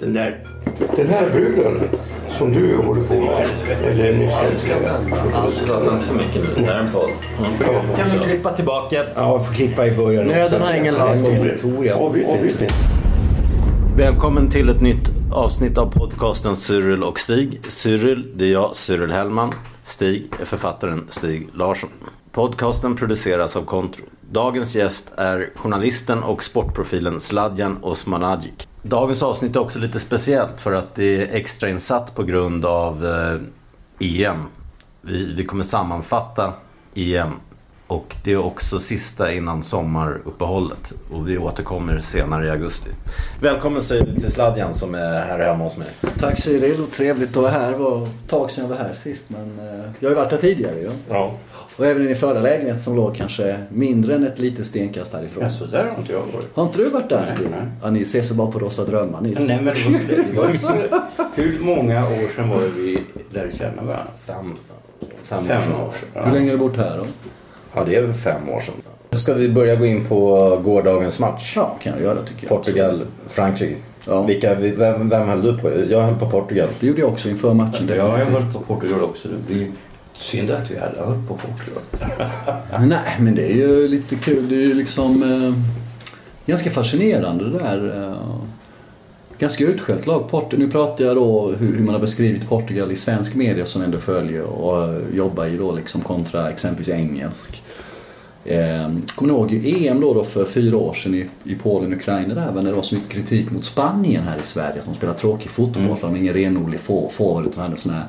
Den där... Den här bruden som du håller på med. Eller nyss inte för mycket nu. Det här är en podd. Kan vi klippa tillbaka? Ja, jag får klippa i början. Nöden har ingen lag. Välkommen till ett nytt avsnitt av podcasten Cyril och Stig. Cyril, det är jag, Cyril Hellman. Stig är författaren Stig Larsson. Podcasten produceras av Kontro. Dagens gäst är journalisten och sportprofilen Sladjan Osmanagic. Dagens avsnitt är också lite speciellt för att det är extrainsatt på grund av eh, EM. Vi, vi kommer sammanfatta EM och det är också sista innan sommaruppehållet. Och vi återkommer senare i augusti. Välkommen säger vi till Sladjan som är här hemma hos mig. Tack Cyril och trevligt att vara här. Det var ett tag sedan jag var här sist men eh, jag har ju varit här tidigare ju. Ja. Och även i din förra lägenhet som låg kanske mindre än ett litet stenkast härifrån. ja, så där har inte jag varit. Har inte du varit där Nej, Stig? nej. Ja, ni ses väl bara på Rosa Drömmar ni. Nej, men det var, det var ju så, hur många år sedan var det vi lärde känna varandra? Fem, fem, Fem år sedan. år sedan. Hur länge har du bott här då? Ja, det är väl fem år sedan. Ska vi börja gå in på gårdagens match. Ja, kan jag göra tycker jag. Portugal-Frankrike. Ja. Vilka, vem, vem höll du på? Jag höll på Portugal. Det gjorde jag också inför matchen. Ja, jag varit på Portugal också. Det blir synd att vi alla varit på Portugal. Nej, men det är ju lite kul. Det är ju liksom eh, ganska fascinerande det där. Eh, ganska utskällt lag. Port- nu pratar jag då hur, hur man har beskrivit Portugal i svensk media som ändå följer och eh, jobbar ju då liksom kontra exempelvis engelsk. Eh, kommer ni ihåg EM då, då för fyra år sedan i, i Polen och Ukraina där när det var så mycket kritik mot Spanien här i Sverige att de spelar tråkig fotboll Mm. de är ingen renodlig for- forward utan hade sån här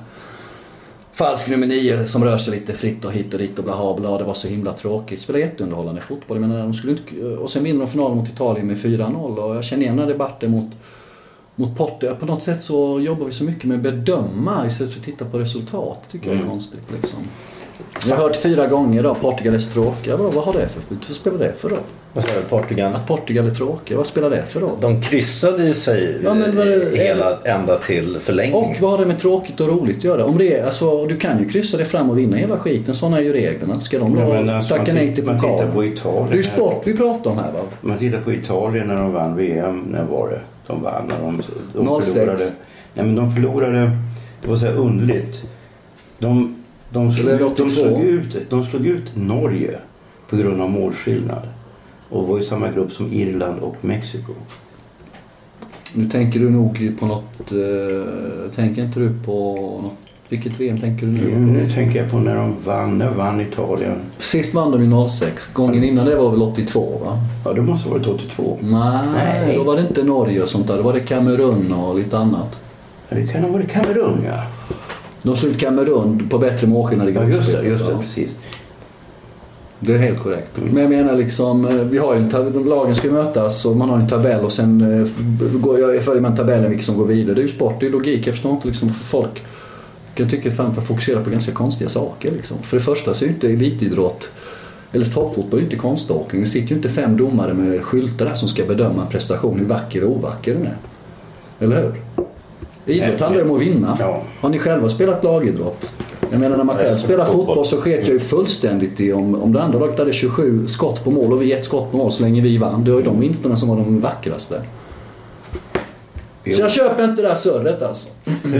falsk nummer nio som rör sig lite fritt och hit och dit och bla bla. Det var så himla tråkigt. Spelade jätteunderhållande fotboll. Jag menar, de skulle inte, och sen vinner de finalen mot Italien med 4-0 och jag känner igen den debatten mot, mot Portugal. På något sätt så jobbar vi så mycket med att bedöma istället för att titta på resultat. Tycker jag är Mm. konstigt liksom. Jag har hört fyra gånger idag Portugal är tråkiga. Vad, vad har det för, vad spelar det för då? Vad du? Portugal? Att Portugal är tråkiga, vad spelar det för då? De kryssade ju sig Ja, men hela, ända till förlängning. Och vad har det med tråkigt och roligt att göra? Om det är, alltså, du kan ju kryssa dig fram och vinna hela skiten. Sådana är ju reglerna. Ska de då Ja, men alltså, tacka nej till man tittar pokalen? på Italien Det är ju sport vi pratar om här va? Man tittar på Italien när de vann VM. När var det? De vann när de, de 06. förlorade. Nej men de förlorade. Det var så här underligt. De, de, slog, de, 82. slog ut, de slog ut Norge på grund av målskillnad. Och var i samma grupp som Irland och Mexiko. Nu tänker du nog på något... Eh, tänker inte du på något... Vilket VM tänker du nu? Mm, nu tänker jag på när de vann. När vann Italien? Sist vann de ju 06. Gången innan det var väl 82 va? Ja, det måste ha varit 82. Nej, Nej. då var det inte Norge och sånt där. Då var det Kamerun och lite annat. Ja, Det kan ha varit Kamerun, ja. De slog ut Kamerun på bättre målskillnad i Ja, just det. Just det va? precis. Det är helt korrekt. Mm. Men jag menar liksom, eh, vi har ju en lagen ska mötas och man har en tabell och sen eh, går jag följer man tabellen vilka som går vidare. Det är ju sport, det är logik. Jag förstår inte liksom folk kan tycka att man fokuserar på ganska konstiga saker liksom. För det första så är ju inte elitidrott eller toppfotboll är inte konståkning. Det sitter ju inte fem domare med skyltar där som ska bedöma en prestation, hur vacker och ovacker den är. Eller hur? Idrott handlar ju om att vinna. Ja. Har ni själva spelat lagidrott? Jag menar när man själv spelar spelar fotboll. fotboll så sket jag ju fullständigt i om, om det andra laget hade 27 skott på mål och vi ett skott på mål så länge vi vann. Det var ju de vinsterna som var de vackraste. Så jag köper inte det där surret alltså.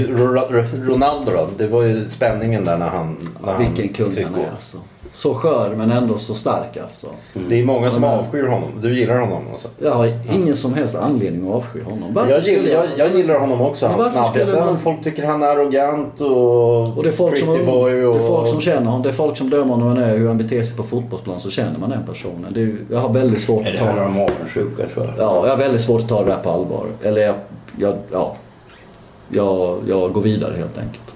Ro- Ro- Ronaldo då? Det var ju spänningen där när han, när han Vilken kung fick han gå. är alltså. Så skör men ändå så stark alltså. Det är många som Mm. avskyr honom. Du gillar honom alltså? Jag har ingen som helst anledning att avsky honom. Varför Jag gillar, jag, jag gillar honom också. Men Hans varför snabbhet. skulle man- Men Folk tycker han är arrogant och, Och det är, folk som, boy. Och... det är folk som känner honom. Det är folk som dömer honom är hur han beter sig på fotbollsplan så känner man den personen. Det är, jag har väldigt svårt att det ta handlar om avundsjuka tror jag. Ja, jag har väldigt svårt att ta det där på allvar. Eller jag, jag, ja, jag, jag går vidare helt enkelt.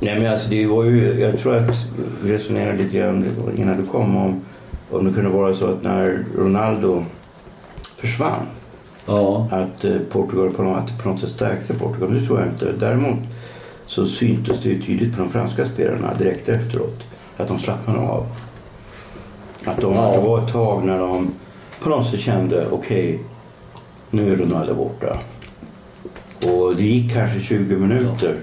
Nej men alltså det var ju, jag tror att vi resonerade lite grann innan du kom om om det kunde vara så att när Ronaldo försvann Ja, att eh, Portugal på något, att på något sätt stärkte Portugal. Det tror jag inte. Däremot så syntes det ju tydligt på de franska spelarna direkt efteråt att de slappnade av. Att, de, Ja. det var ett tag när de på något sätt kände okej, nu är Ronaldo borta. Och det gick kanske 20 minuter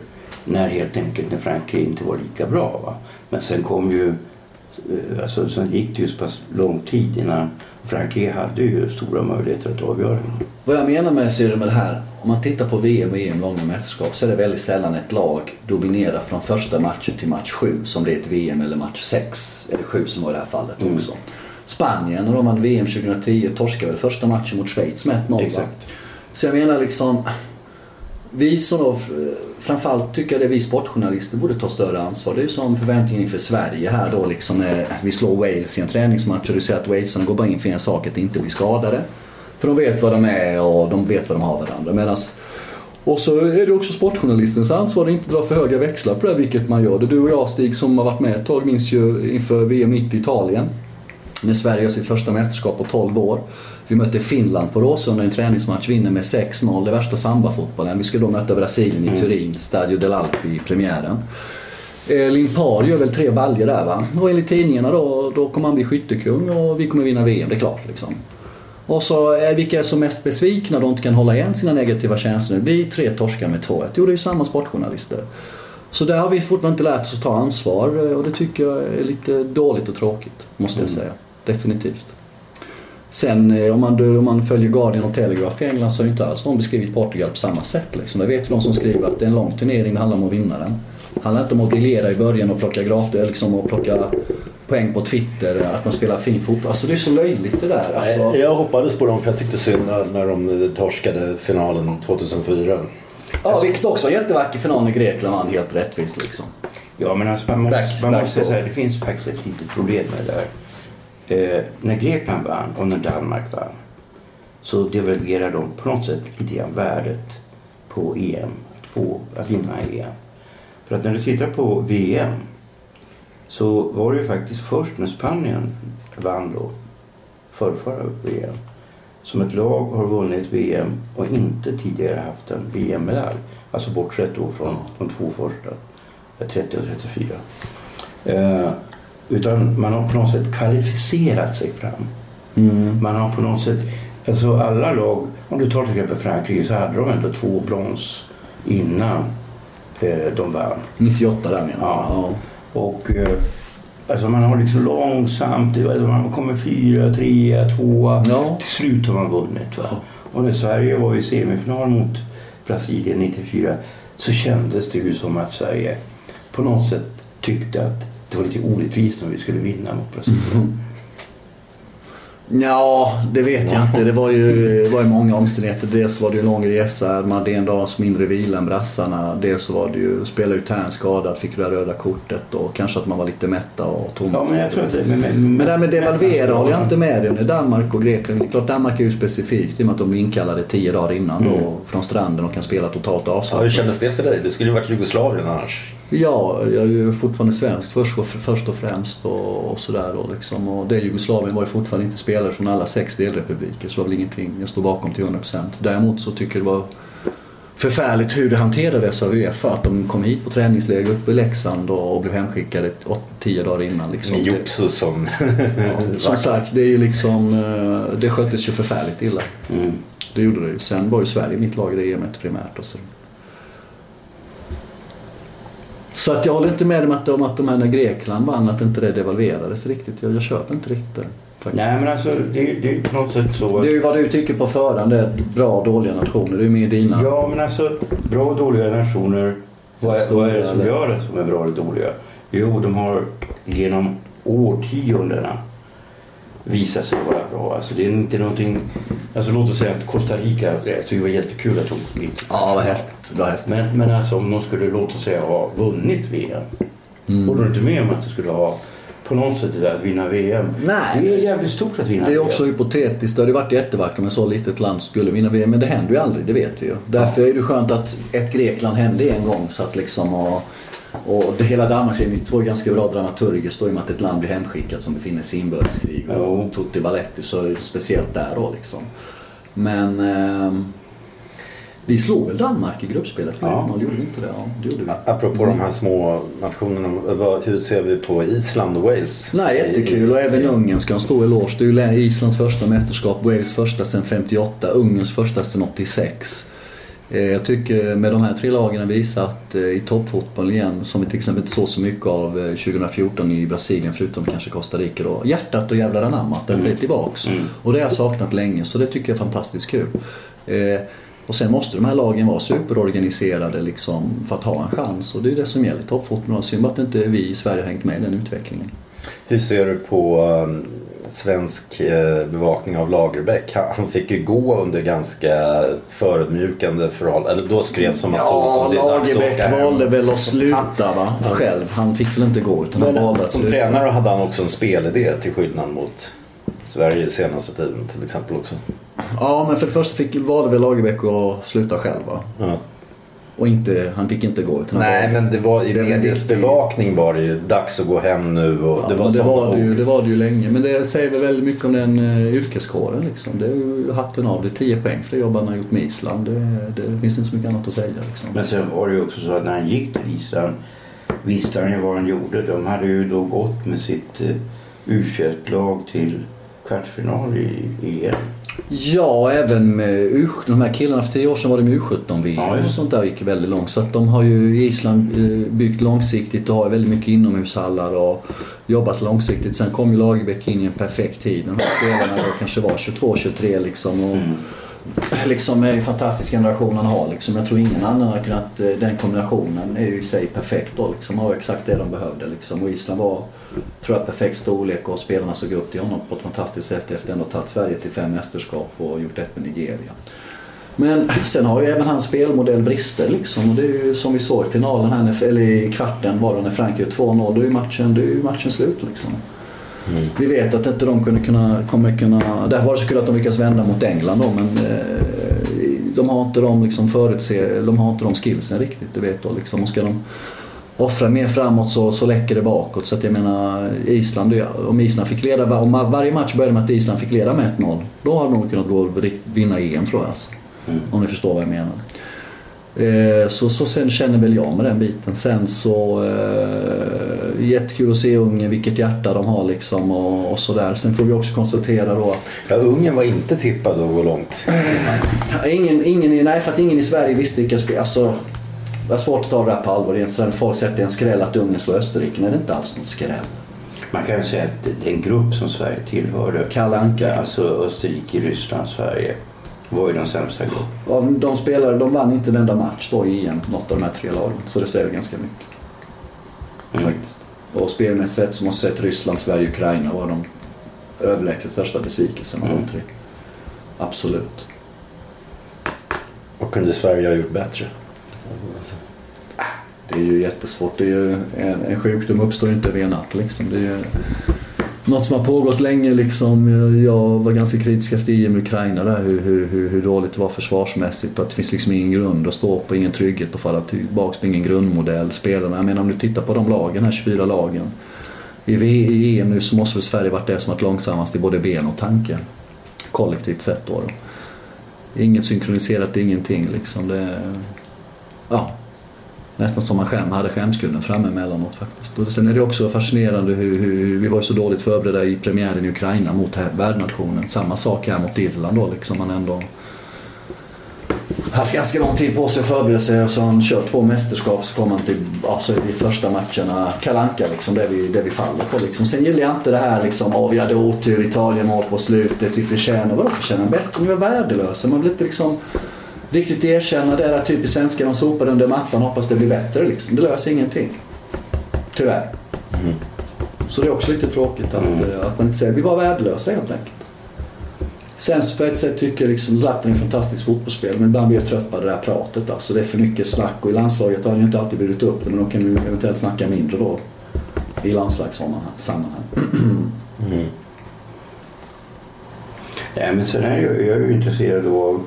när helt enkelt när Frankrike inte var lika bra. Va? Men sen kom ju eh, alltså, sen gick det ju så pass lång tid innan Frankrike hade ju stora möjligheter att avgöra. Vad jag menar med, ser du med det här, om man tittar på VM och EM, långa mästerskap, så är det väldigt sällan ett lag dominerar från första matchen till match 7 som det är ett VM eller match 6, eller 7 som var i det här fallet Mm. Spanien, när de vann VM 2010, torskade väl första matchen mot Schweiz med 1-0 va? Exakt. Så jag menar liksom, vi som då, framförallt tycker jag det vi sportjournalister borde ta större ansvar. Det är ju som förväntningen inför Sverige här då liksom när vi slår Wales i en träningsmatch och du ser att walesarna går bara in för en sak, att inte bli skadade. För de vet vad de är och de vet vad de har varandra. Medans, och så är det också sportjournalistens ansvar att inte dra för höga växlar på det, vilket man gör. Det du och jag Stig som har varit med ett tag minns ju inför VM 90 i Italien. När Sverige gör sitt första mästerskap på 12 år. Vi mötte Finland på Råsunda i en träningsmatch, vinner med 6-0, det värsta sambafotbollen. Vi skulle då möta Brasilien i Turin, Stadio dell'Alpi i premiären. Eh, Limpar gör väl tre baljor där va. Och enligt tidningarna då, då kommer han bli skyttekung och vi kommer vinna VM, det är klart liksom. Och så eh, vilka är som mest besvikna då inte kan hålla igen sina negativa känslor? Det blir tre torskar med 2-1. Jo, det är ju samma sportjournalister. Så där har vi fortfarande inte lärt oss att ta ansvar eh, och det tycker jag är lite dåligt och tråkigt, måste jag säga. Definitivt. Sen eh, om man, om man följer Guardian och Telegraph i England så har ju inte alls de beskrivit Portugal på samma sätt. Liksom. Det vet ju de som skriver att det är en lång turnering, det handlar om att vinna den. Det handlar inte om att briljera i början och plocka gratis, liksom, och plocka poäng på Twitter, att man spelar fin fotboll. Alltså det är så löjligt det där. Alltså, Nej, Jag hoppades på dem för jag tyckte synd när- de torskade finalen 2004. ja, vilket också var jättevacker final när Grekland vann helt rättvist liksom. Ja, men alltså, man måste, Back- man back måste säga det finns faktiskt ett litet problem med det där. Eh, när Grekland vann och när Danmark vann så devalverade de på något sätt lite grann värdet på EM, att, få, att vinna EM. För att när du tittar på VM så var det ju faktiskt först när Spanien vann då, förrförra VM, som ett lag har vunnit VM och inte tidigare haft en VM-medalj. Alltså bortsett då från de två första, 30 och 34. Utan man har på något sätt kvalificerat sig fram. Man har på något sätt, alltså alla lag, om du tar till exempel Frankrike så hade de ändå två brons innan eh, de vann. 98 där menar jag. Ja. Och eh, alltså man har liksom långsamt, alltså man kommer fyra, trea, tvåa. Ja. Till slut har man vunnit. Va? Och när Sverige var i semifinal mot Brasilien 94 så kändes det ju som att Sverige på något sätt tyckte att det var lite orättvist när vi skulle vinna mot Brasilien. Ja, det vet jag inte. Det var ju, det var ju många omständigheter. Dels var det ju en lång resa, man hade en dags mindre vila än brassarna. Dels så var det ju, spelade ut Tern skadad, fick det där röda kortet och kanske att man var lite mätta och tom. Ja, men jag tror att det... Men, men, Men det här med devalvera håller jag inte med dig om. Danmark och Grekland. Det är klart Danmark är ju specifikt i och med att de blir inkallade tio dagar innan då, från stranden och kan spela totalt Ja, hur avslappnat. kändes det för dig? Det skulle ju varit Jugoslavien annars. Ja, jag är ju fortfarande svensk först och, först och främst och, och sådär då liksom. Och det Jugoslavien var ju fortfarande inte spelare från alla sex delrepubliker så det var väl ingenting jag står bakom till 100%. Däremot så tycker jag det var förfärligt hur det hanterades av Uefa. Att de kom hit på träningsläger uppe i Leksand och, och blev hemskickade 8-10 dagar innan. Liksom. Med Jopsu som... Ja, som sagt, det är ju liksom, eh, det sköttes ju förfärligt illa. Mm. Det gjorde det ju. Sen var ju Sverige mitt lag i det EMet primärt. Och så. Så att jag håller inte med om att, om att de här när Grekland vann, att inte det devalverades riktigt. Jag, jag köper inte riktigt det. faktiskt. Nej, men alltså det, är- det är ju på något sätt så... att- Det är ju vad du tycker på förhand, är bra och dåliga nationer. Det är ju mer dina. Ja, men alltså bra och dåliga nationer. Vad är, vad är det som Eller- gör det som är bra eller dåliga? Jo, de har genom årtiondena visat sig vara bra. Alltså det är inte någonting... Alltså låt oss säga att Costa Rica, jag tycker det var jättekul att de kom hit. Ja, vad häftigt. Häftigt. Men, men alltså om de skulle låt oss säga ha vunnit VM. Mm. Håller du inte med om att det skulle ha på något sätt att vinna VM? Nej. Det är jävligt stort att vinna Det är VM. också hypotetiskt. Det hade varit jättevackert om ett så litet land skulle vinna VM. Men det händer ju aldrig, det vet vi ju. Därför är det skönt att ett Grekland hände en gång. Så att liksom, och, och det hela Danmark är två ganska bra dramaturgiskt då i och med att ett land blir hemskickat som befinner sig i inbördeskrig. Och Tutti Balletti så är det speciellt där då liksom. Men ehm, vi slog väl Danmark i gruppspelet? Ja. Ja. Gjorde inte det? Ja, det gjorde vi. Apropå de här små nationerna. Hur ser vi på Island och Wales? Nej, jättekul. Och även Ungern ska ha en stor eloge. Det är ju Islands första mästerskap, Wales första sedan 58, Ungerns första sedan 86. Eh, Jag tycker med de här tre lagen visar att eh, i toppfotboll igen, som vi till exempel inte såg så mycket av eh, 2014 i Brasilien förutom kanske Costa Rica då. Hjärtat och jävlar anammat, detta är tillbaks. Och det har jag saknat länge så det tycker jag är fantastiskt kul. Och sen måste de här lagen vara superorganiserade liksom för att ha en chans och det är det som gäller toppfotbollen. Synd att inte vi i Sverige har hängt med i den utvecklingen. Hur ser du på um, svensk eh, bevakning av Lagerbäck? Han, fick ju gå under ganska förödmjukande förhållanden. Eller då skrevs som att så som det Lagerbäck valde väl att sluta va? själv. Han fick väl inte gå utan han valde att Som sluta. tränare hade han också en spelidé till skillnad mot Sverige senaste tiden till exempel också. Ja men för det första fick, valde väl Lagerbäck att sluta själv va? Ja. Och inte, han fick inte gå utan Nej men det var, i medias bevakning var det ju dags att gå hem nu och Ja, det var det, var det, ju, det var det ju länge. Men det säger väl väldigt mycket om den uh, yrkeskåren liksom. Det är ju hatten av. Det är 10 poäng för det jobb han har gjort med Island. Det, det finns inte så mycket annat att säga liksom. Men sen var det ju också så att när han gick till Island visste han ju vad han gjorde. De hade ju då gått med sitt eh, u lag till kvartsfinal i EM. Ja, även med U, de här killarna för 10 år sedan var det med U17-VM Ja, och sånt där gick väldigt långt. Så att de har ju i Island eh, byggt långsiktigt och har väldigt mycket inomhushallar och jobbat långsiktigt. Sen kom ju Lagerbäck in i en perfekt tid. De här spelarna då kanske var 22-23 liksom. Och, liksom är en fantastisk generation han har liksom. Jag tror ingen annan har kunnat, eh, den kombinationen är ju i sig perfekt då liksom. Har exakt det de behövde liksom. Och Island var, tror jag, perfekt storlek och spelarna såg upp till honom på ett fantastiskt sätt efter att ha tagit Sverige till fem mästerskap och gjort ett med Nigeria. Men sen har ju även hans spelmodell brister liksom. Och det är ju som vi såg i finalen här, eller i kvarten var det när Frankrike gör 2-0. Då är ju matchen, då är ju matchen slut liksom. Vi vet att inte de kunde kunna, kommer kunna... Där var det så kul att de lyckas vända mot England då men eh, de har inte de liksom förutse, de har inte de skillsen riktigt, du vet då liksom. Och ska de offra mer framåt så, så läcker det bakåt. Så att jag menar Island, om Island fick leda, om varje match började med att Island fick leda med 1-0 då hade de kunnat gå och vinna EM tror jag. Alltså. Om ni förstår vad jag menar. Eh, Så, så sen känner väl jag med den biten. Sen så eh, jättekul att se Ungern, vilket hjärta de har liksom och, och sådär. Sen får vi också konstatera då att Ja, Ungern var inte tippad att gå långt. ingen, ingen, i- nej för att ingen i Sverige visste vilka spel, alltså det är svårt att ta det här på allvar. Egentligen folk säger att det är en skräll att Ungern slår Österrike. Nej det är inte alls någon skräll. Man kan ju säga att den grupp som Sverige tillhörde, Kalle Anka. alltså Österrike, Ryssland, Sverige, var ju den sämsta. Av de spelare, de vann inte en enda match då i EM, något av de här tre lagen. Så det säger ganska mycket. Mm. Faktiskt. Och spelmässigt sett så måste jag säga att Ryssland, Sverige Ukraina var de överlägset största besvikelserna av Mm. de tre. Absolut. Vad kunde Sverige ha gjort bättre? Det är ju jättesvårt. Det är ju, en, en sjukdom uppstår ju inte över en natt liksom. Det är ju något som har pågått länge liksom. Jag var ganska kritisk efter EM i Ukraina där hur, hur, hur, hur dåligt det var försvarsmässigt och att det finns liksom ingen grund att stå på, ingen trygghet att falla tillbaka på, ingen grundmodell. Spelarna, jag menar om du tittar på de lagen här, 24 lagen. I, V- I EM nu så måste väl Sverige varit det som varit långsammast i både ben och tanke. Kollektivt sett då. då. Inget synkroniserat, ingenting liksom. Det, ja, nästan som man skäm, hade skämskulden framme emellanåt faktiskt. Och sen är det också fascinerande hur, hur, hur vi var så dåligt förberedda i premiären i Ukraina mot här- värdnationen. Samma sak här mot Irland då liksom. Man ändå haft ganska lång tid på sig att förbereda sig och så har han kört två mästerskap så kommer man till alltså, i första matcherna kalanka liksom, det vi, det vi faller på. Liksom. Sen gillar jag inte det här liksom, åh vi hade otur, Italien mål på slutet, vi förtjänar, vadå förtjänar bättre? Ni var värdelösa. Man blir inte liksom riktigt erkänna det där typiskt svenska, man sopar under mattan och hoppas det blir bättre liksom. Det löser ingenting. Tyvärr. Så det är också lite tråkigt att, eh, att man inte säger vi var värdelösa helt enkelt. Sen på ett sätt tycker jag liksom Zlatan är en fantastisk fotbollsspelare men ibland blir jag trött på det där pratet. Alltså det är för mycket snack och i landslaget har han ju inte alltid burit upp det men de kan ju eventuellt snacka mindre då. I landslagssammanhang. Nej, men sen är jag, jag är ju intresserad av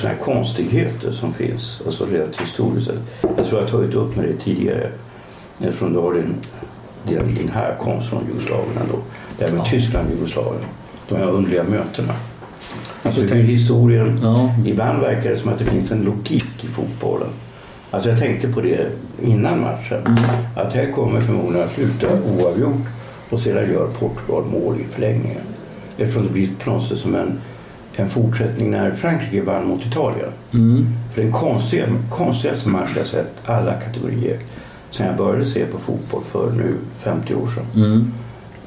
sådana här konstigheter som finns, alltså rent historiskt sett. Jag tror jag har tagit upp med det tidigare, eftersom du har din, din, din härkomst från Jugoslavien ändå. Det här med Tyskland och Jugoslavien, de här underliga mötena. Alltså hur historien, Ja. ibland verkar det som att det finns en logik i fotbollen. Alltså jag tänkte på det innan matchen. Att här kommer förmodligen att sluta oavgjort och sedan gör Portugal mål i förlängningen. Eftersom det blir på något sätt som en en fortsättning när Frankrike vann mot Italien. Mm. För den konstiga, konstigaste match jag sett alla kategorier sen jag började se på fotboll för nu 50 år sedan. Mm.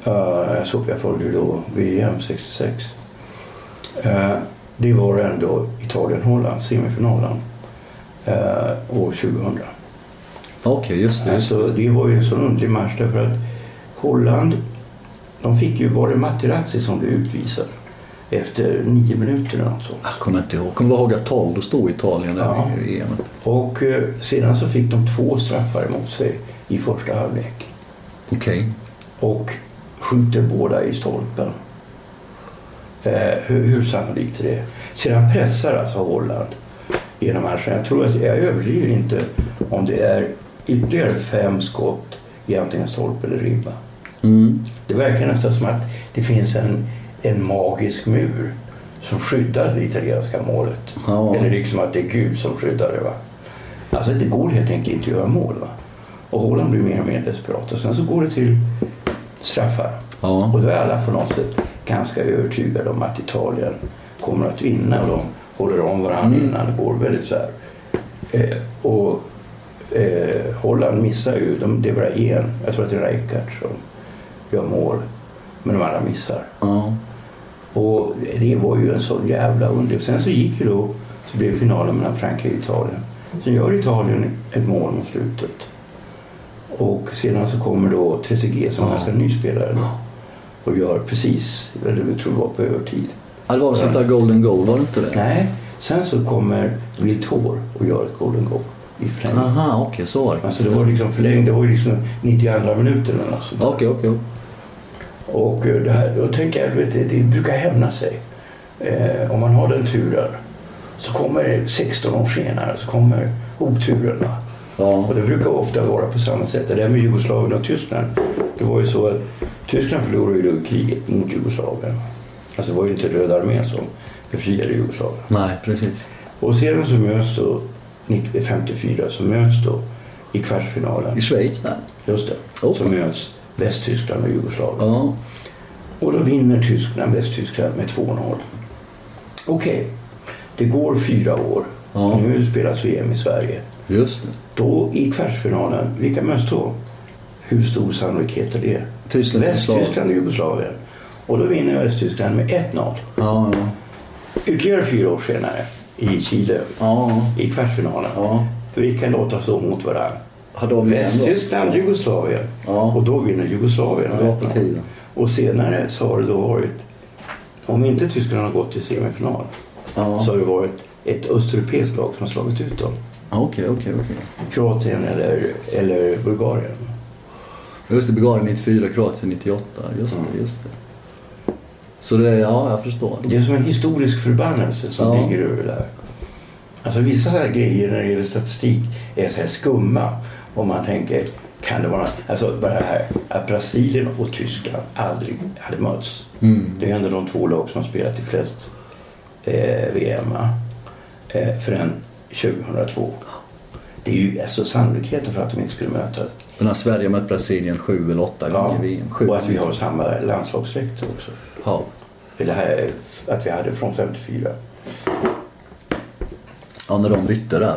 Uh, jag såg, jag följde då VM 66. Uh, det var ändå Italien-Holland, semifinalen, uh, år 2000. Okej, just det. Just Alltså, det var ju en sån underlig match därför att Holland, de fick ju, var det Materazzi som blev utvisad efter nio minuter eller något sånt. Jag kommer inte ihåg. Kommer du ihåg att Toldo stod i Italien där Ja. i EM? Och eh, sedan så fick de två straffar emot sig i första halvlek. Okej. Och skjuter båda i stolpen. Eh, hur, hur sannolikt är det? Sedan pressar alltså Holland genom matchen. Jag tror att jag överdriver inte om det är ytterligare fem skott i antingen stolpe eller ribba. Mm. Det verkar nästan som att det finns en, en magisk mur som skyddar det italienska målet. Ja. Eller liksom att det är Gud som skyddar det. Va? Alltså det går helt enkelt inte att göra mål. Va? Och Holland blir mer och mer desperat. Och sen så går det till straffar. Ja. Och då är alla på något sätt ganska övertygade om att Italien kommer att vinna. Och de håller om varandra innan det går väldigt så här. Eh, och eh, Holland missar ju, de, det är bara en, jag tror att det är Rijkaard som gör mål. Men de andra missar. Ja. Och det var ju en sån jävla under. Sen så gick ju då, så blev finalen mellan Frankrike och Italien. Sen gör Italien ett mål mot slutet. Och sedan så kommer då Trezeguet som Ja. ganska ny spelare då, och gör precis, eller jag tror det var på övertid. Ja, det var väl sånt där golden goal, var det inte det? Nej, sen så kommer Wiltor och gör ett golden goal i förlängning. Aha, okej, så var det. Alltså det var liksom förlängt, det var ju liksom 92 minuter eller något sånt. Okej, okej. Och eh, det här, då tänker jag, vet, det, det brukar hämna sig. Eh, om man har den turen så kommer 16 år senare så kommer oturen. Ja. Och det brukar ofta vara på samma sätt. Det där med Jugoslavien och Tyskland. Det var ju så att Tyskland förlorade ju kriget mot Jugoslavien. Alltså det var ju inte Röda armén som befriade Jugoslavien. Nej, precis. Och sedan så möts då 1954 så möts då i kvartsfinalen, I Schweiz där. just det, Oh. så möts Västtyskland och Jugoslavien. Ja. Och då vinner Tyskland Västtyskland med 2-0. Okej, det går fyra år. Ja. Nu spelas VM i Sverige. Just det. Då i kvartsfinalen, vilka möts då? Hur stor sannolikhet är det? Tyskland. Västtyskland och Jugoslavien. Och då vinner Västtyskland med 1-0. Ja, ja. Ytterligare fyra år senare i Chile Ja. i kvartsfinalen. Ja. Vilka låtar stå mot varandra? Har de? Västtyskland, Jugoslavien. Ja. Och då vinner Jugoslavien. Ja, på 1-0. tiden. Och senare så har det då varit, om inte Tyskland har gått till semifinal, Ja. så har det varit ett östeuropeiskt lag som har slagit ut dem. Okej, okej, okej. Kroatien eller, eller Bulgarien. Just det, Bulgarien 94, Kroatien 98. Just det, Mm. just det. Så det, ja, jag förstår. Det är som en historisk förbannelse som Ja. ligger över det här. Alltså vissa så här grejer när det gäller statistik är så här skumma. Och man tänker, kan det vara... Alltså bara det här att Brasilien och Tyskland aldrig hade mötts. Mm. Det är ändå de två lag som har spelat i flest eh, VM. Eh, förrän 2002. Det är ju alltså sannolikheten för att de inte skulle mötas. Men när Sverige har mött Brasilien sju eller åtta Ja, gånger i VM. Sju. och att vi har samma landslagsdräkter också. Ja. Eller här, att vi hade från 54. ja, när de bytte där.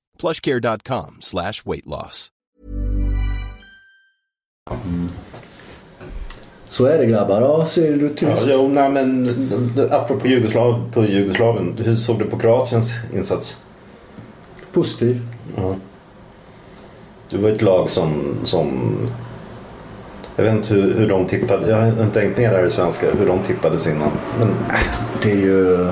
plushcare.com slash weight loss. Så är det grabbar. Ja, ser du Ja, tyst? jo, nej, men apropå Jugoslav, på Jugoslavien. Hur såg du på Kroatiens insats? Positiv. Ja. Det var ett lag som, som... Jag vet inte hur, hur de tippade. Jag har inte tänkt ner här i svenska hur de tippades innan. Men Det är ju...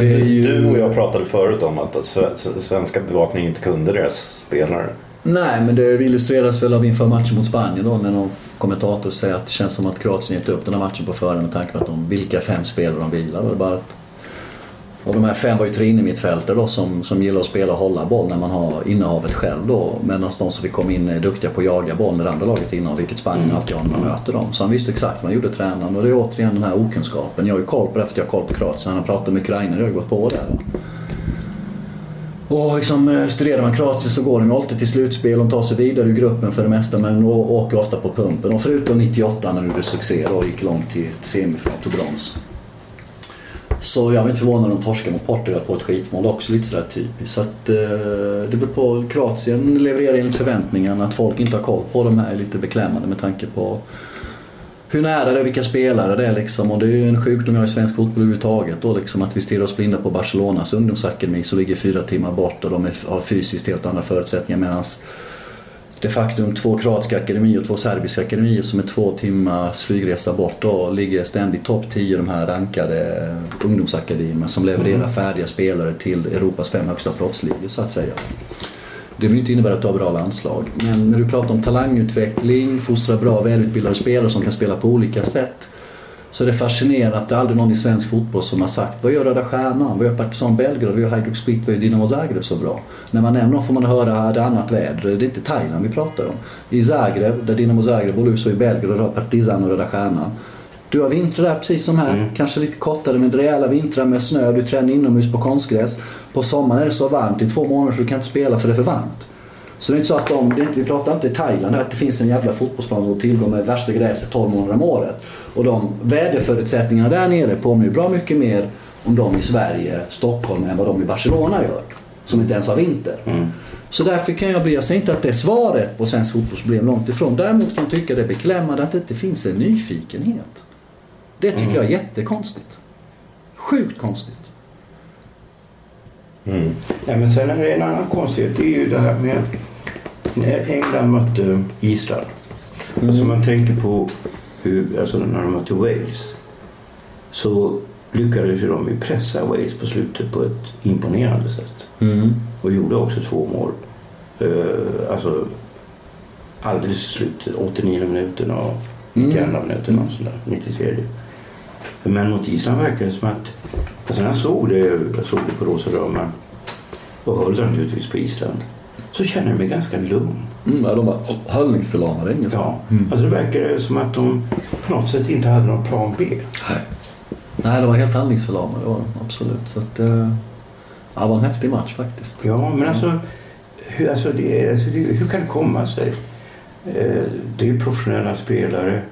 Ju... du och jag pratade förut om att att sve- svenska bevakningen inte kunde deras spelare. Nej, men det illustreras väl av inför matchen mot Spanien då när någon kommentator säger att det känns som att Kroatien gett upp den här matchen på förhand med tanke på att de, vilka fem spelare de vilar. Det bara att, och de här fem var ju tre innermittfältare då som, som gillar att spela och hålla boll när man har innehavet själv då. Medan de som fick komma in är duktiga på att jaga boll när det andra laget innehar, vilket Spanien Mm. alltid har när man möter dem. Så han visste exakt vad han gjorde tränaren och det är återigen den här okunskapen. Jag har ju koll på det att jag har koll på Kroatien. Han har pratat med Ukraina, jag har ju gått på det. Och liksom, eh, studerar man Kroatien så går de alltid till slutspel. De tar sig vidare ur gruppen för det mesta men åker ofta på pumpen. Och förutom 98 när de gjorde succé och gick långt till semifinal, tog brons. Så jag var inte förvånad om de torskade mot Portugal på ett skitmål. Också lite sådär typiskt. Så att, eh, det beror på. Kroatien levererar enligt förväntningarna. Att folk inte har koll på dem här är lite beklämmande med tanke på hur nära det är, vilka spelare det är liksom. Och det är ju en sjukdom jag har i svensk fotboll överhuvudtaget då liksom. Att vi stirrar oss blinda på Barcelonas ungdomsakademi som ligger fyra timmar bort och de är, har fysiskt helt andra förutsättningar. Medans de facto två kroatiska akademier och två serbiska akademier som är två timmars flygresa bort och ligger ständigt topp 10 de här rankade ungdomsakademierna som levererar färdiga spelare till Europas fem högsta proffsligor så att säga. Det behöver inte innebära att du har bra landslag. Men när du pratar om talangutveckling, fostra bra välutbildade spelare som kan spela på olika sätt. Så är det fascinerande att det är aldrig någon i svensk fotboll som har sagt vad gör Röda Stjärnan, vad gör Partizan Belgrad, vad gör Hajduk Split, vad gör Dinamo Zagreb så bra? När man nämner dem får man höra att det är annat väder, det är inte Thailand vi pratar om. I Zagreb, där Dinamo Zagreb och så i Belgrad har Partizan och Röda Stjärnan. Du har vintrar där precis som här, kanske lite kortare men rejäla vintrar med snö, du tränar inomhus på konstgräs. På sommaren är det så varmt i två månader så du kan inte spela för det är för varmt. Så det är inte så att de, det är inte, vi pratar inte i Thailand att det finns en jävla fotbollsplan och tillgång med värsta gräset 12 månader om året. Och de väderförutsättningarna där nere påminner bra mycket mer om de i Sverige, Stockholm än vad de i Barcelona gör. Som inte ens har vinter. Så därför kan jag bli, jag säger inte att det är svaret på svensk fotbollsproblem långt ifrån. Däremot kan jag tycka det är beklämmande att det inte finns en nyfikenhet. Det tycker jag är jättekonstigt. Sjukt konstigt. Nej, men sen är det en annan konstighet. Det är ju det här med när England mötte Island. Alltså man tänker på hur, alltså när de mötte Wales. Så lyckades ju de pressa Wales på slutet på ett imponerande sätt. Och gjorde också två mål. Uh, alltså alldeles i slutet, 89 minuten och 92 minuten och sådär, 93. Men mot Island verkar det som att, alltså när jag såg det, jag såg det på Rosa Damen och höll naturligtvis på Island, så känner jag mig ganska lugn. Mm, ja, de var handlingsförlamade engelska. Ja, alltså det verkar som att de på något sätt inte hade någon plan B. Nej. Nej, de var helt handlingsförlamade. Det var de, absolut. Så att, eh, ja, det var en häftig match faktiskt. Ja, men alltså, hur, alltså, det, alltså det, hur kan det komma sig? Eh, det är ju professionella spelare.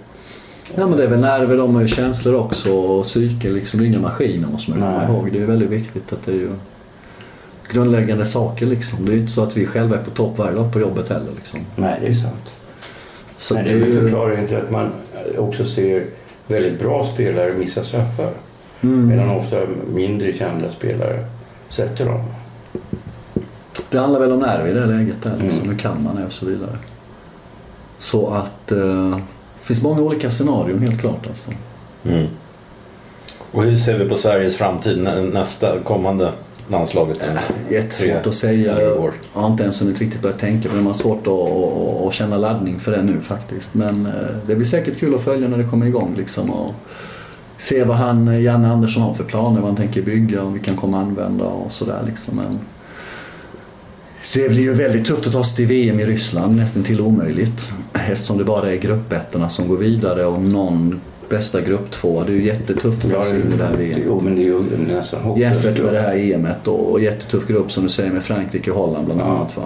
Ja, men det är väl nerver, de har ju känslor också och psyke. Liksom, det är inga maskiner måste man komma ihåg. Det är väldigt viktigt att det är ju grundläggande saker liksom. Det är ju inte så att vi själva är på topp varje dag på jobbet heller liksom. Nej, det är sant. Så Men det det är ju... förklarar inte att man också ser väldigt bra spelare missa straffar. Mm. Medan ofta mindre kända spelare sätter dem. Det handlar väl om nerver i det läget där. Liksom. Mm. Hur kan man är och så vidare. Så att eh, det finns många olika scenarion helt klart alltså. Mm. Och hur ser vi på Sveriges framtid nä- nästa kommande landslaget? Jättesvårt Tre, att säga. Jag har inte ens hunnit riktigt börja tänka på det. Man har svårt att, att, att känna laddning för det nu faktiskt. Men eh, det blir säkert kul att följa när det kommer igång liksom. Och se vad han, Janne Andersson har för planer, vad han tänker bygga och vi kan komma använda och sådär liksom. Men det blir ju väldigt tufft att ta sig till VM i Ryssland, nästan till omöjligt. Eftersom det bara är gruppettorna som går vidare och någon bästa grupp två. Det är ju jättetufft att ta sig in i det här VM. Jo, men det är ju nästan hopplöst. Jämfört med det här EMet och, och jättetuff grupp som du säger med Frankrike och Holland bland Ja. annat. Va?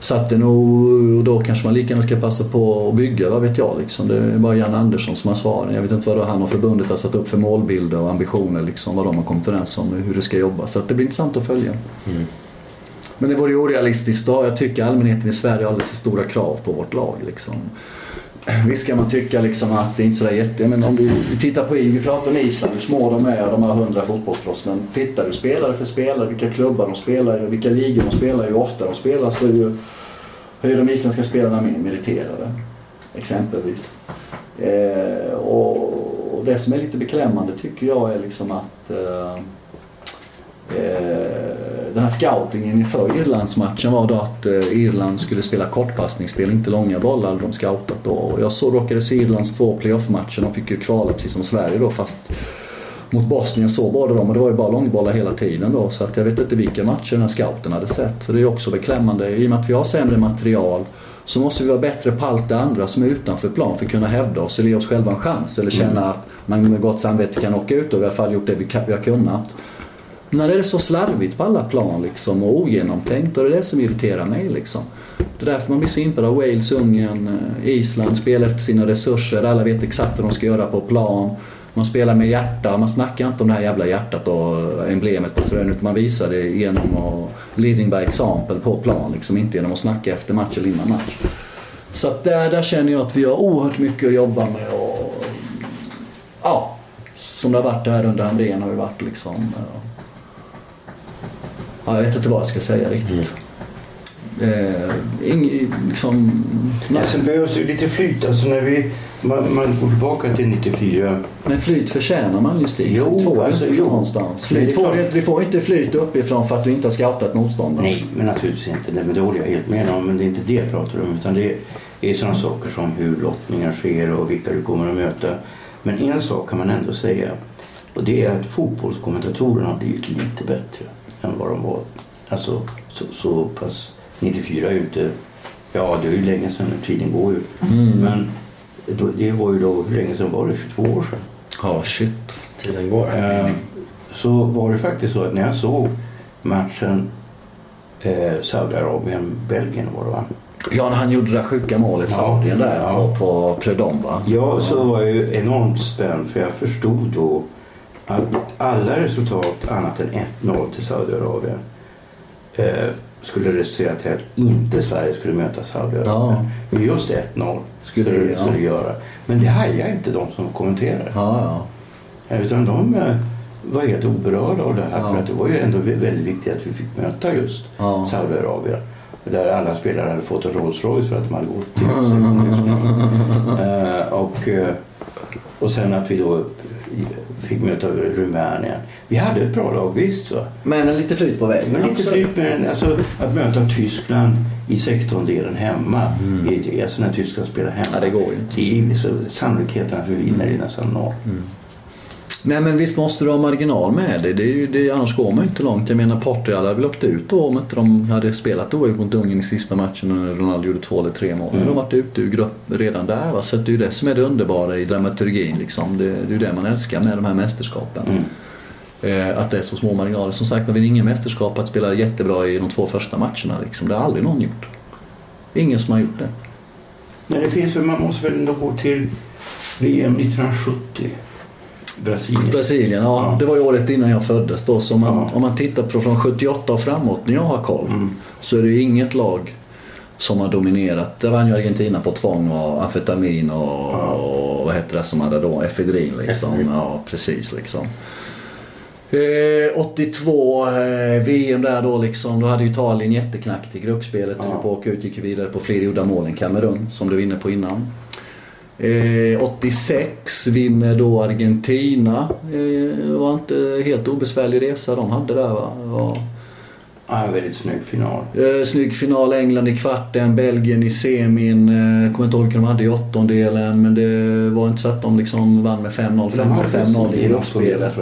Så att det nog, och då kanske man lika gärna ska passa på att bygga, vad vet jag. Liksom. Det är bara Jan Andersson som har svaren. Jag vet inte vad då han och förbundet har satt upp för målbilder och ambitioner, liksom, vad de har kommit överens om, hur det ska jobba. Så att det blir intressant att följa. Men det vore ju orealistiskt då. Jag tycker allmänheten i Sverige har alldeles för stora krav på vårt lag. Liksom. Visst kan man tycka liksom att det är inte sådär jätte... Men om du tittar på vi pratar om Island, hur små de är de här hundra fotbollsproffs. Men tittar du spelare för spelare, vilka klubbar de spelar i, vilka ligor de spelar i, hur ofta de spelar så är ju, är de isländska spelarna mer meriterade. Exempelvis. Eh, och, och det som är lite beklämmande tycker jag är liksom att eh, eh, den här scoutingen inför Irlandsmatchen var då att eh, Irland skulle spela kortpassningsspel, inte långa bollar hade de scoutat då. Och jag så råkade se Irlands två playoff-matcher. De fick ju kvala precis som Sverige då fast mot Bosnien så båda de och det var ju bara långbollar hela tiden då. Så att jag vet inte vilka matcher den här scouten hade sett. Så det är också beklämmande. I och med att vi har sämre material så måste vi vara bättre på allt det andra som är utanför plan för att kunna hävda oss eller ge oss själva en chans. Eller känna att man med gott samvete kan åka ut och vi har i alla fall gjort det vi vi har kunnat. När det är så slarvigt på alla plan liksom och ogenomtänkt och det är det som irriterar mig liksom. Det är därför man blir så impad av Wales, Ungern, eh, Island, spelar efter sina resurser. Alla vet exakt vad de ska göra på plan. Man spelar med hjärta. Man snackar inte om det här jävla hjärtat och emblemet på tröjan utan man visar det genom att leading by example på plan. Liksom, inte genom att snacka efter match eller innan match. Så att där, där känner jag att vi har oerhört mycket att jobba med. Och, ja, som det har varit här under Hamrén har ju varit liksom... Ja Ja, jag vet inte vad jag ska säga riktigt. Eh, ing, liksom, Ja, sen behövs det lite flyt. Alltså när vi, man, man går tillbaka till 94. Men flyt förtjänar man ju Stig. Jo, Flyt får alltså, inte jo. från någonstans. Flyt får, du får inte flyt uppifrån för att du inte har scoutat motståndaren. Nej, men naturligtvis inte. Nej, men det håller jag helt med om. Men det är inte det jag pratar om. Utan det är sådana saker som hur lottningar sker och vilka du kommer att möta. Men en sak kan man ändå säga. Och det är att fotbollskommentatorerna har blivit lite bättre än vad de var. Alltså så, så pass 94 är ju inte... Ja, det är ju länge sedan. Tiden går ju. Men då, det var ju då... Hur länge sedan var det? 22 år sedan. Ja, shit. Tiden går. Eh, så var det faktiskt så att när jag såg matchen eh, Saudiarabien-Belgien var det va? Ja, när han gjorde det där sjuka målet, Ja, Saudien där ja. på, på Predom va? Ja, så var jag ju enormt spänd för jag förstod då att alla resultat annat än 1-0 till Saudiarabien eh, skulle resultera till att inte Sverige skulle möta Saudiarabien. Ja. Men just 1-0 Skulle skulle, det, ja. göra. Men det hajar inte de som kommenterar. Ja, ja. Utan de eh, var helt oberörda av det här. För att det var ju ändå väldigt viktigt att vi fick möta just Ja. Saudiarabien. Där alla spelare hade fått en Rolls Royce för att de hade gått till sektionen. eh, och, eh, och sen att vi då fick möta Rumänien. Vi hade ett bra lag visst va. Men lite flyt på vägen. Men lite flyt med alltså, att möta Tyskland i 16-delen hemma. I, alltså när Tyskland spelar hemma. Ja, det går ju inte. Det är, så, sannolikheten att vi vinner är nästan noll. Nej men visst måste du ha marginal med det. det, är ju, det annars går man ju inte långt. Jag menar Portugal hade väl åkt ut då om inte de hade spelat oavgjort mot Ungern i sista matchen när Ronaldo gjorde två eller tre mål. Mm. De varit ute ur grupp redan där. Va? Så det är ju det som är det underbara i dramaturgin. Liksom. Det, det är ju det man älskar med de här mästerskapen. Mm. Eh, att det är så små marginaler. Som sagt, man vinner ingen mästerskap att spela jättebra i de två första matcherna. Liksom. Det har aldrig någon gjort. Ingen som har gjort det. Men det finns man måste väl ändå gå till VM 1970. Brasilien. Brasilien, ja, Ja. det var ju året innan jag föddes då. Så om man, Ja. om man tittar på från 78 och framåt när jag har koll Mm. så är det ju inget lag som har dominerat. Där vann ju Argentina på tvång och amfetamin och, och vad heter det som hade då? Efedrin liksom. Efedrin. Ja, precis liksom. Eh, 82 eh, VM där då liksom. Då hade ju Italien jätteknackt i gruppspelet. Ja. Ja. På åka ut gick vidare på fler gjorda mål än Kamerun som du var inne på innan. Eh, 86 vinner då Argentina. Eh, det var inte helt obesvärlig resa de hade där va. Var, Ja, en väldigt snygg final. eh, snygg final, England i kvarten, Belgien i semin. Eh, kommer inte ihåg vilka de hade i åttondelen men det var inte så att de liksom vann med 5-0, 5-0 i gruppspelet.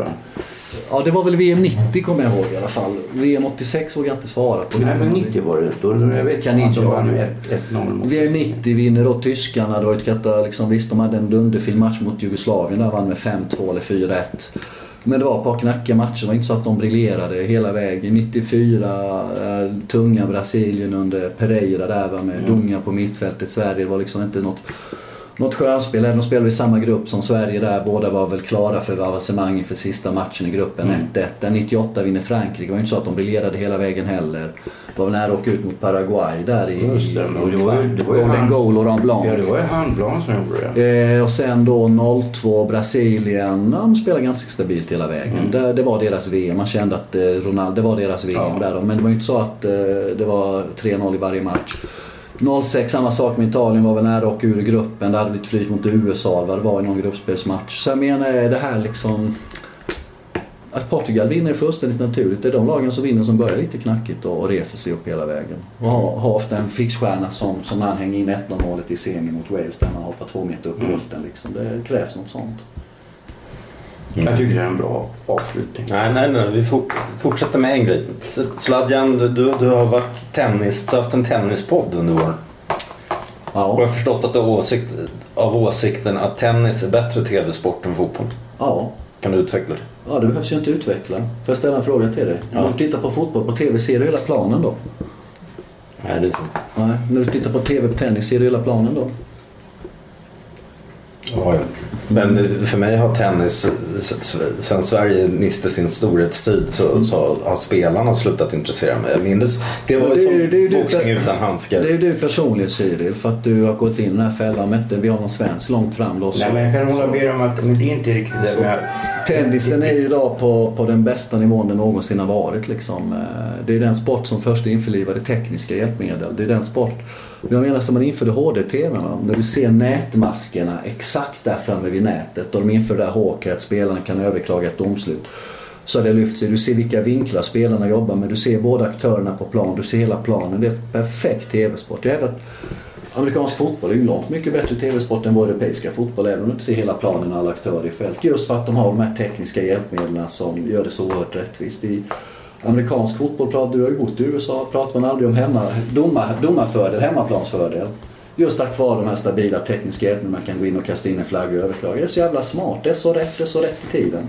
Ja, det var väl VM 90 kommer jag ihåg i alla fall. VM 86 vågar jag inte svara på. Nej, men 90 var det. Då, då jag vet Kan att inte de vann nu. med 1-0 mot... VM 90 vinner då tyskarna. Det var ett kata, liksom, visst, de hade en dunderfin match mot Jugoslavien där vann med 5-2 eller 4-1. Men det var ett par knackiga matcher. Det var inte så att de briljerade hela vägen. 94, eh, tunga Brasilien under Pereira där med Dunga på mittfältet. Sverige var liksom inte något något skönspel. Även de spelade i samma grupp som Sverige där. Båda var väl klara för avancemang inför sista matchen i gruppen. 1-1. Där 98 vinner Frankrike. Det var ju inte så att de briljerade hela vägen heller. Det var väl nära att åka ut mot Paraguay där i... Just det, men det var ju- det var ju Golden han- goal och Laurent Blanc. Ja, det var ju handplan som gjorde det. Eh, och sen då 02 Brasilien. De spelade ganska stabilt hela vägen. Mm. Det, det var deras VM. Man kände att eh, Ronaldo, det var deras VM Ja. där. Men det var ju inte så att eh, det var 3-0 i varje match. 06, samma sak med Italien, var väl nära och ur gruppen. Det hade blivit flyt mot USA vad det var i någon gruppspelsmatch. Så jag menar, det här liksom... att Portugal vinner är fullständigt naturligt. Det är de lagen som vinner som börjar lite knackigt och, reser sig upp hela vägen. Och har, har ofta en fixstjärna som, som han hänger in 1-0 målet i semi mot Wales där man hoppar två meter upp i luften. Liksom. Det krävs något sånt. Jag tycker det är en bra avslutning. Nej, nej, nej. Vi fort, fortsätter med en grej. S- Sladjan, du, du, du har varit tennis, du har haft en tennispodd under våren. Och jag Ja, har förstått att du har åsikt, av åsikten att tennis är bättre tv-sport än fotboll. ja. Kan du utveckla det? Ja, det behövs ju inte utveckla. Får jag ställa en fråga till dig? När du tittar på fotboll på TV, ser du hela planen då? Nej, det är så. Nej. När du tittar på TV på tennis, ser du hela planen då? Ja, ja. Men det- för mig har tennis, sen Sverige miste sin storhetstid så, så har spelarna slutat intressera mig. Jag minns, det var det ju- som det boxning utan handskar. Det är ju du personligen Cyril, för att du har gått in i den här fällan. Mätte, vi har någon svensk långt fram då. Nej, men jag kan hålla med om att men det är inte riktigt det. Tennisen är ju idag på, på den bästa nivån den någonsin har varit. Liksom. Eh, Det är den sport som först införlivade tekniska hjälpmedel. Det är den sport, jag menar som man införde HD-TVn. När du ser nätmaskerna exakt där framme vid nätet och de införde det här att spelarna kan överklaga ett domslut. Så har det lyft sig. Du ser vilka vinklar spelarna jobbar med. Du ser båda aktörerna på plan. Du ser hela planen. Det är perfekt TV-sport. Jag hävdar att Amerikansk fotboll är ju långt mycket bättre tv-sport än vår europeiska fotboll även om du inte ser hela planen och alla aktörer i fält. Just för att de har de här tekniska hjälpmedlen som gör det så oerhört rättvist. I amerikansk fotboll, du har ju bott i USA, pratar man aldrig om hemma, domar, domarfördel, hemmaplansfördel. Just tack vare de här stabila tekniska hjälpmedlen man kan gå in och kasta in en flagga och överklaga. Det är så jävla smart, det är så rätt, det är så rätt i tiden.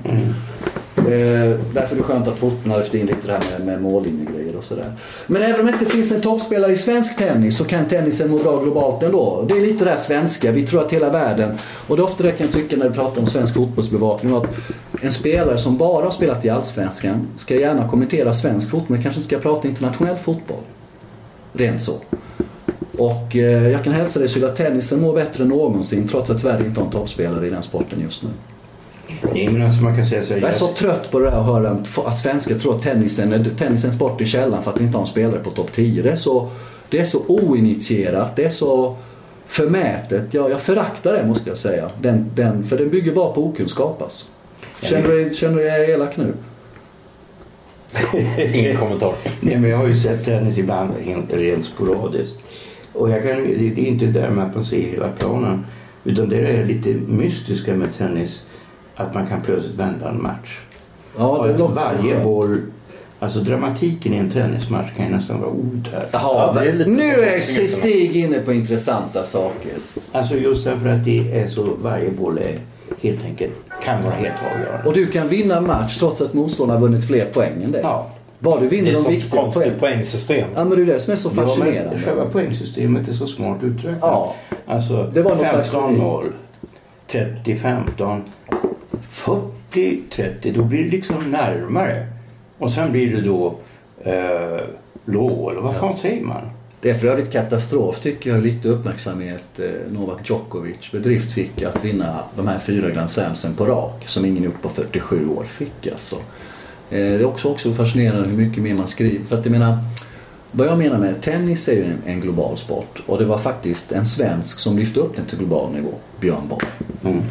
Eh, därför är det skönt att fotbollen har lyft in lite det här med, med mållinjegrejer och sådär. Men även om det inte finns en toppspelare i svensk tennis så kan tennisen må bra globalt ändå. Det är lite det här svenska, vi tror att hela världen, och det är ofta det kan jag tycka när vi pratar om svensk fotbollsbevakning, att en spelare som bara har spelat i Allsvenskan ska gärna kommentera svensk fotboll, men kanske inte ska prata internationell fotboll. Rent så. Och eh, jag kan hälsa dig Sylvia, att tennisen mår bättre än någonsin trots att Sverige inte har en toppspelare i den sporten just nu. Nej, men alltså man kan säga så här, Jag är så trött på det där att höra att svenskar tror att tennisen är tennisen sport i källan för att vi inte har en spelare på topp 10. Det är så, det är så oinitierat, det är så förmätet. Jag, jag föraktar det måste jag säga. Den, den, för den bygger bara på okunskap alltså. Känner du, känner du dig elak nu? Ingen kommentar. Nej, men jag har ju sett tennis ibland helt, rent sporadiskt. Och jag kan, det är inte där med att man ser hela planen. Utan det är lite mystiska med tennis. Att man kan plötsligt vända en match. Ja, det låter varje skönt. boll... Alltså dramatiken i en tennismatch kan ju nästan vara outhärdlig. Ja, det är lite nu är. Stig inne på intressanta saker. Alltså just därför att det är så... Varje boll är helt enkelt... Kan vara helt avgörande. Och du kan vinna en match trots att motståndaren har vunnit fler poäng än dig. Ja. Bara du Det vinner är de viktiga poängen. konstigt poängsystem. Ja, men det är det som är så Ja, fascinerande. men själva poängsystemet är så smart uträknat. Ja. Alltså Det var någon slags 15-0, 30-15, 40-30. Då blir det liksom närmare. Och sen blir det då eh, lå, eller vad fan säger man? Det är för övrigt katastrof tycker jag lite uppmärksamhet eh, Novak Djokovic bedrift fick att vinna de här fyra Grand Slamsen på rak som ingen gjort på 47 år fick alltså. Eh, det är också, också fascinerande hur mycket mer man skriver. För att jag menar, vad jag menar med tennis är ju en, en global sport och det var faktiskt en svensk som lyfte upp den till global nivå, Björn Borg. Mm.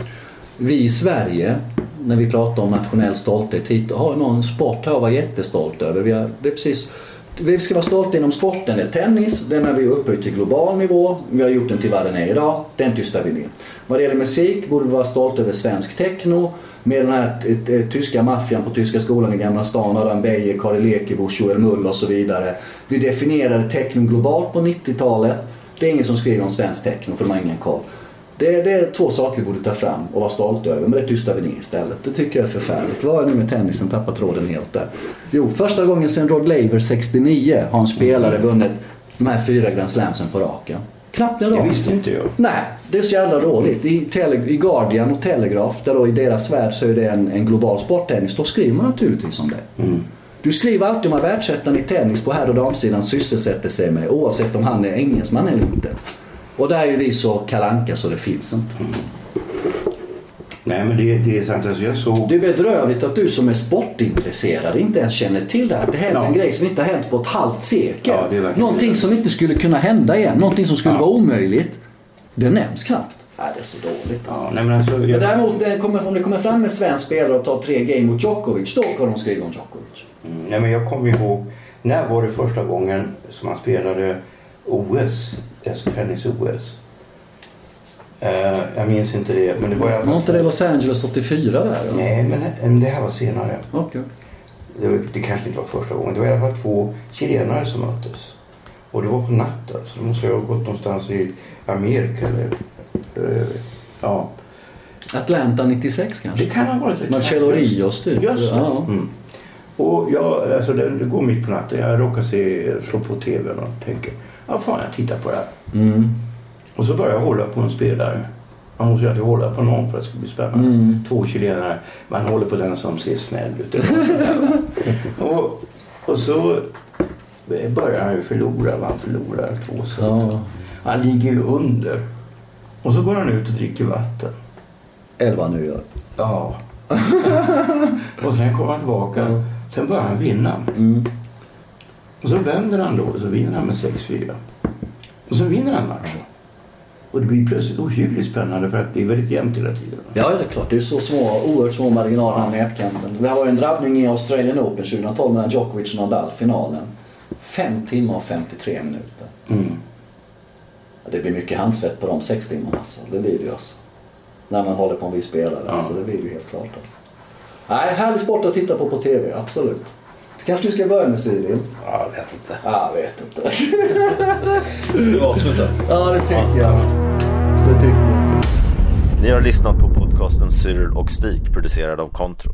Vi i Sverige, när vi pratar om nationell stolthet hit, har någon sport här att vara jättestolt över. Vi, har, det är precis, vi ska vara stolta inom sporten. Det är tennis, den har vi upphöjt till global nivå. Vi har gjort den till vad den är idag. Den tystar vi ner. Vad det gäller musik borde vi vara stolta över svensk techno. Med den här tyska maffian på Tyska skolan i Gamla stan, Adam Beijer, Kari Lekebusch, Joel Mull och så vidare. Vi definierade techno globalt på 90-talet. Det är ingen som skriver om svensk techno för de har ingen koll. Det, det är två saker vi borde ta fram och vara stolta över, men det tystar vi ner istället. Det tycker jag är förfärligt. Vad är det med tennisen? Tappar tråden helt där. Jo, första gången sedan Rod Laver 69 har en spelare vunnit de här fyra Grand Slamsen på raken. Knappt en Det rad. visste inte jag. Nej, det är så jävla dåligt. I, tele, I Guardian och Telegraph, där då i deras värld så är det en, en global sporttennis, då skriver man naturligtvis om det. Du skriver alltid om vad världsettan i tennis på herr och damsidan sysselsätter sig med, oavsett om han är engelsman eller inte. Och där är ju vi så kalanka så det finns inte. Nej, men det, det är sant. Alltså, jag såg... Det är bedrövligt att du som är sportintresserad inte ens känner till det här. Det händer Ja. en grej som inte har hänt på ett halvt sekel. Ja, är Någonting det. som inte skulle kunna hända igen. Någonting som skulle Ja. vara omöjligt. Det nämns knappt. Nej, det är så dåligt alltså. Ja, nej, men alltså, Men jag, däremot, det kommer, om det kommer fram en svensk spelare och tar tre game mot Djokovic, då kan de skriva om Djokovic. Mm, nej, men jag kommer ihåg, när var det första gången som man spelade OS, alltså tennis-OS? Eh, jag minns inte det, men det var Var inte det Los Angeles 84 där? eller? Nej, men det här var senare. Okej. Det, var- det kanske inte var första gången. Det var i alla fall två chilenare som möttes. Och det var på natten, så det måste jag ha gått någonstans i Amerika eller... eh, ja, Atlanta 96 kanske? det kan ha varit... Marcello Rios typ? Just det. Ja. Mm. Och jag, alltså det, det går mitt på natten. Jag råkar se, slå på tvn och tänker, ja fan jag tittar på det här. Mm. Och så börjar jag hålla på en spelare. Man måste ju alltid hålla på någon för att det ska bli spännande. Mm. Två chilenare. Man håller på den som ser snäll ut. och, och så börjar han ju förlora. Han förlorar två set. Ja. Han ligger ju under. Och så går han ut och dricker vatten. 11 New York. Ja. och sen kommer han tillbaka. Sen börjar han vinna. Mm. Och så vänder han då och så vinner han med 6-4. Och så vinner han matchen. Och det blir plötsligt ohyggligt spännande för att det är väldigt jämnt hela tiden. Ja, det är klart. Det är så små, oerhört små marginaler här med etkanten. Vi har ju en drabbning i Australian Open 2012 mellan Djokovic och Nadal, finalen. 5 timmar och 53 minuter. Mm. Det blir mycket handsvett på de sex timmarna alltså. Det blir det ju alltså. När man håller på en viss spelare. Ja. Alltså, det blir ju helt klart alltså. Nej, härlig sport att titta på på TV, absolut. Kanske du ska börja med Cyril? Ja, jag vet inte. Ja, jag vet inte. Ska vi avsluta? ja, det tycker jag. Det tycker jag. Ni har lyssnat på podcasten Cyril och Stig producerad av Contro.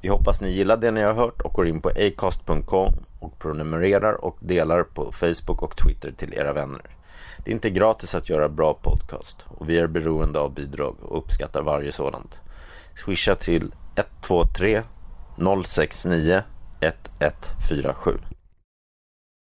Vi hoppas ni gillar det ni har hört och går in på acast.com och prenumererar och delar på Facebook och Twitter till era vänner. Det är inte gratis att göra bra podcast och vi är beroende av bidrag och uppskattar varje sådant. Swisha till 123 069 1147.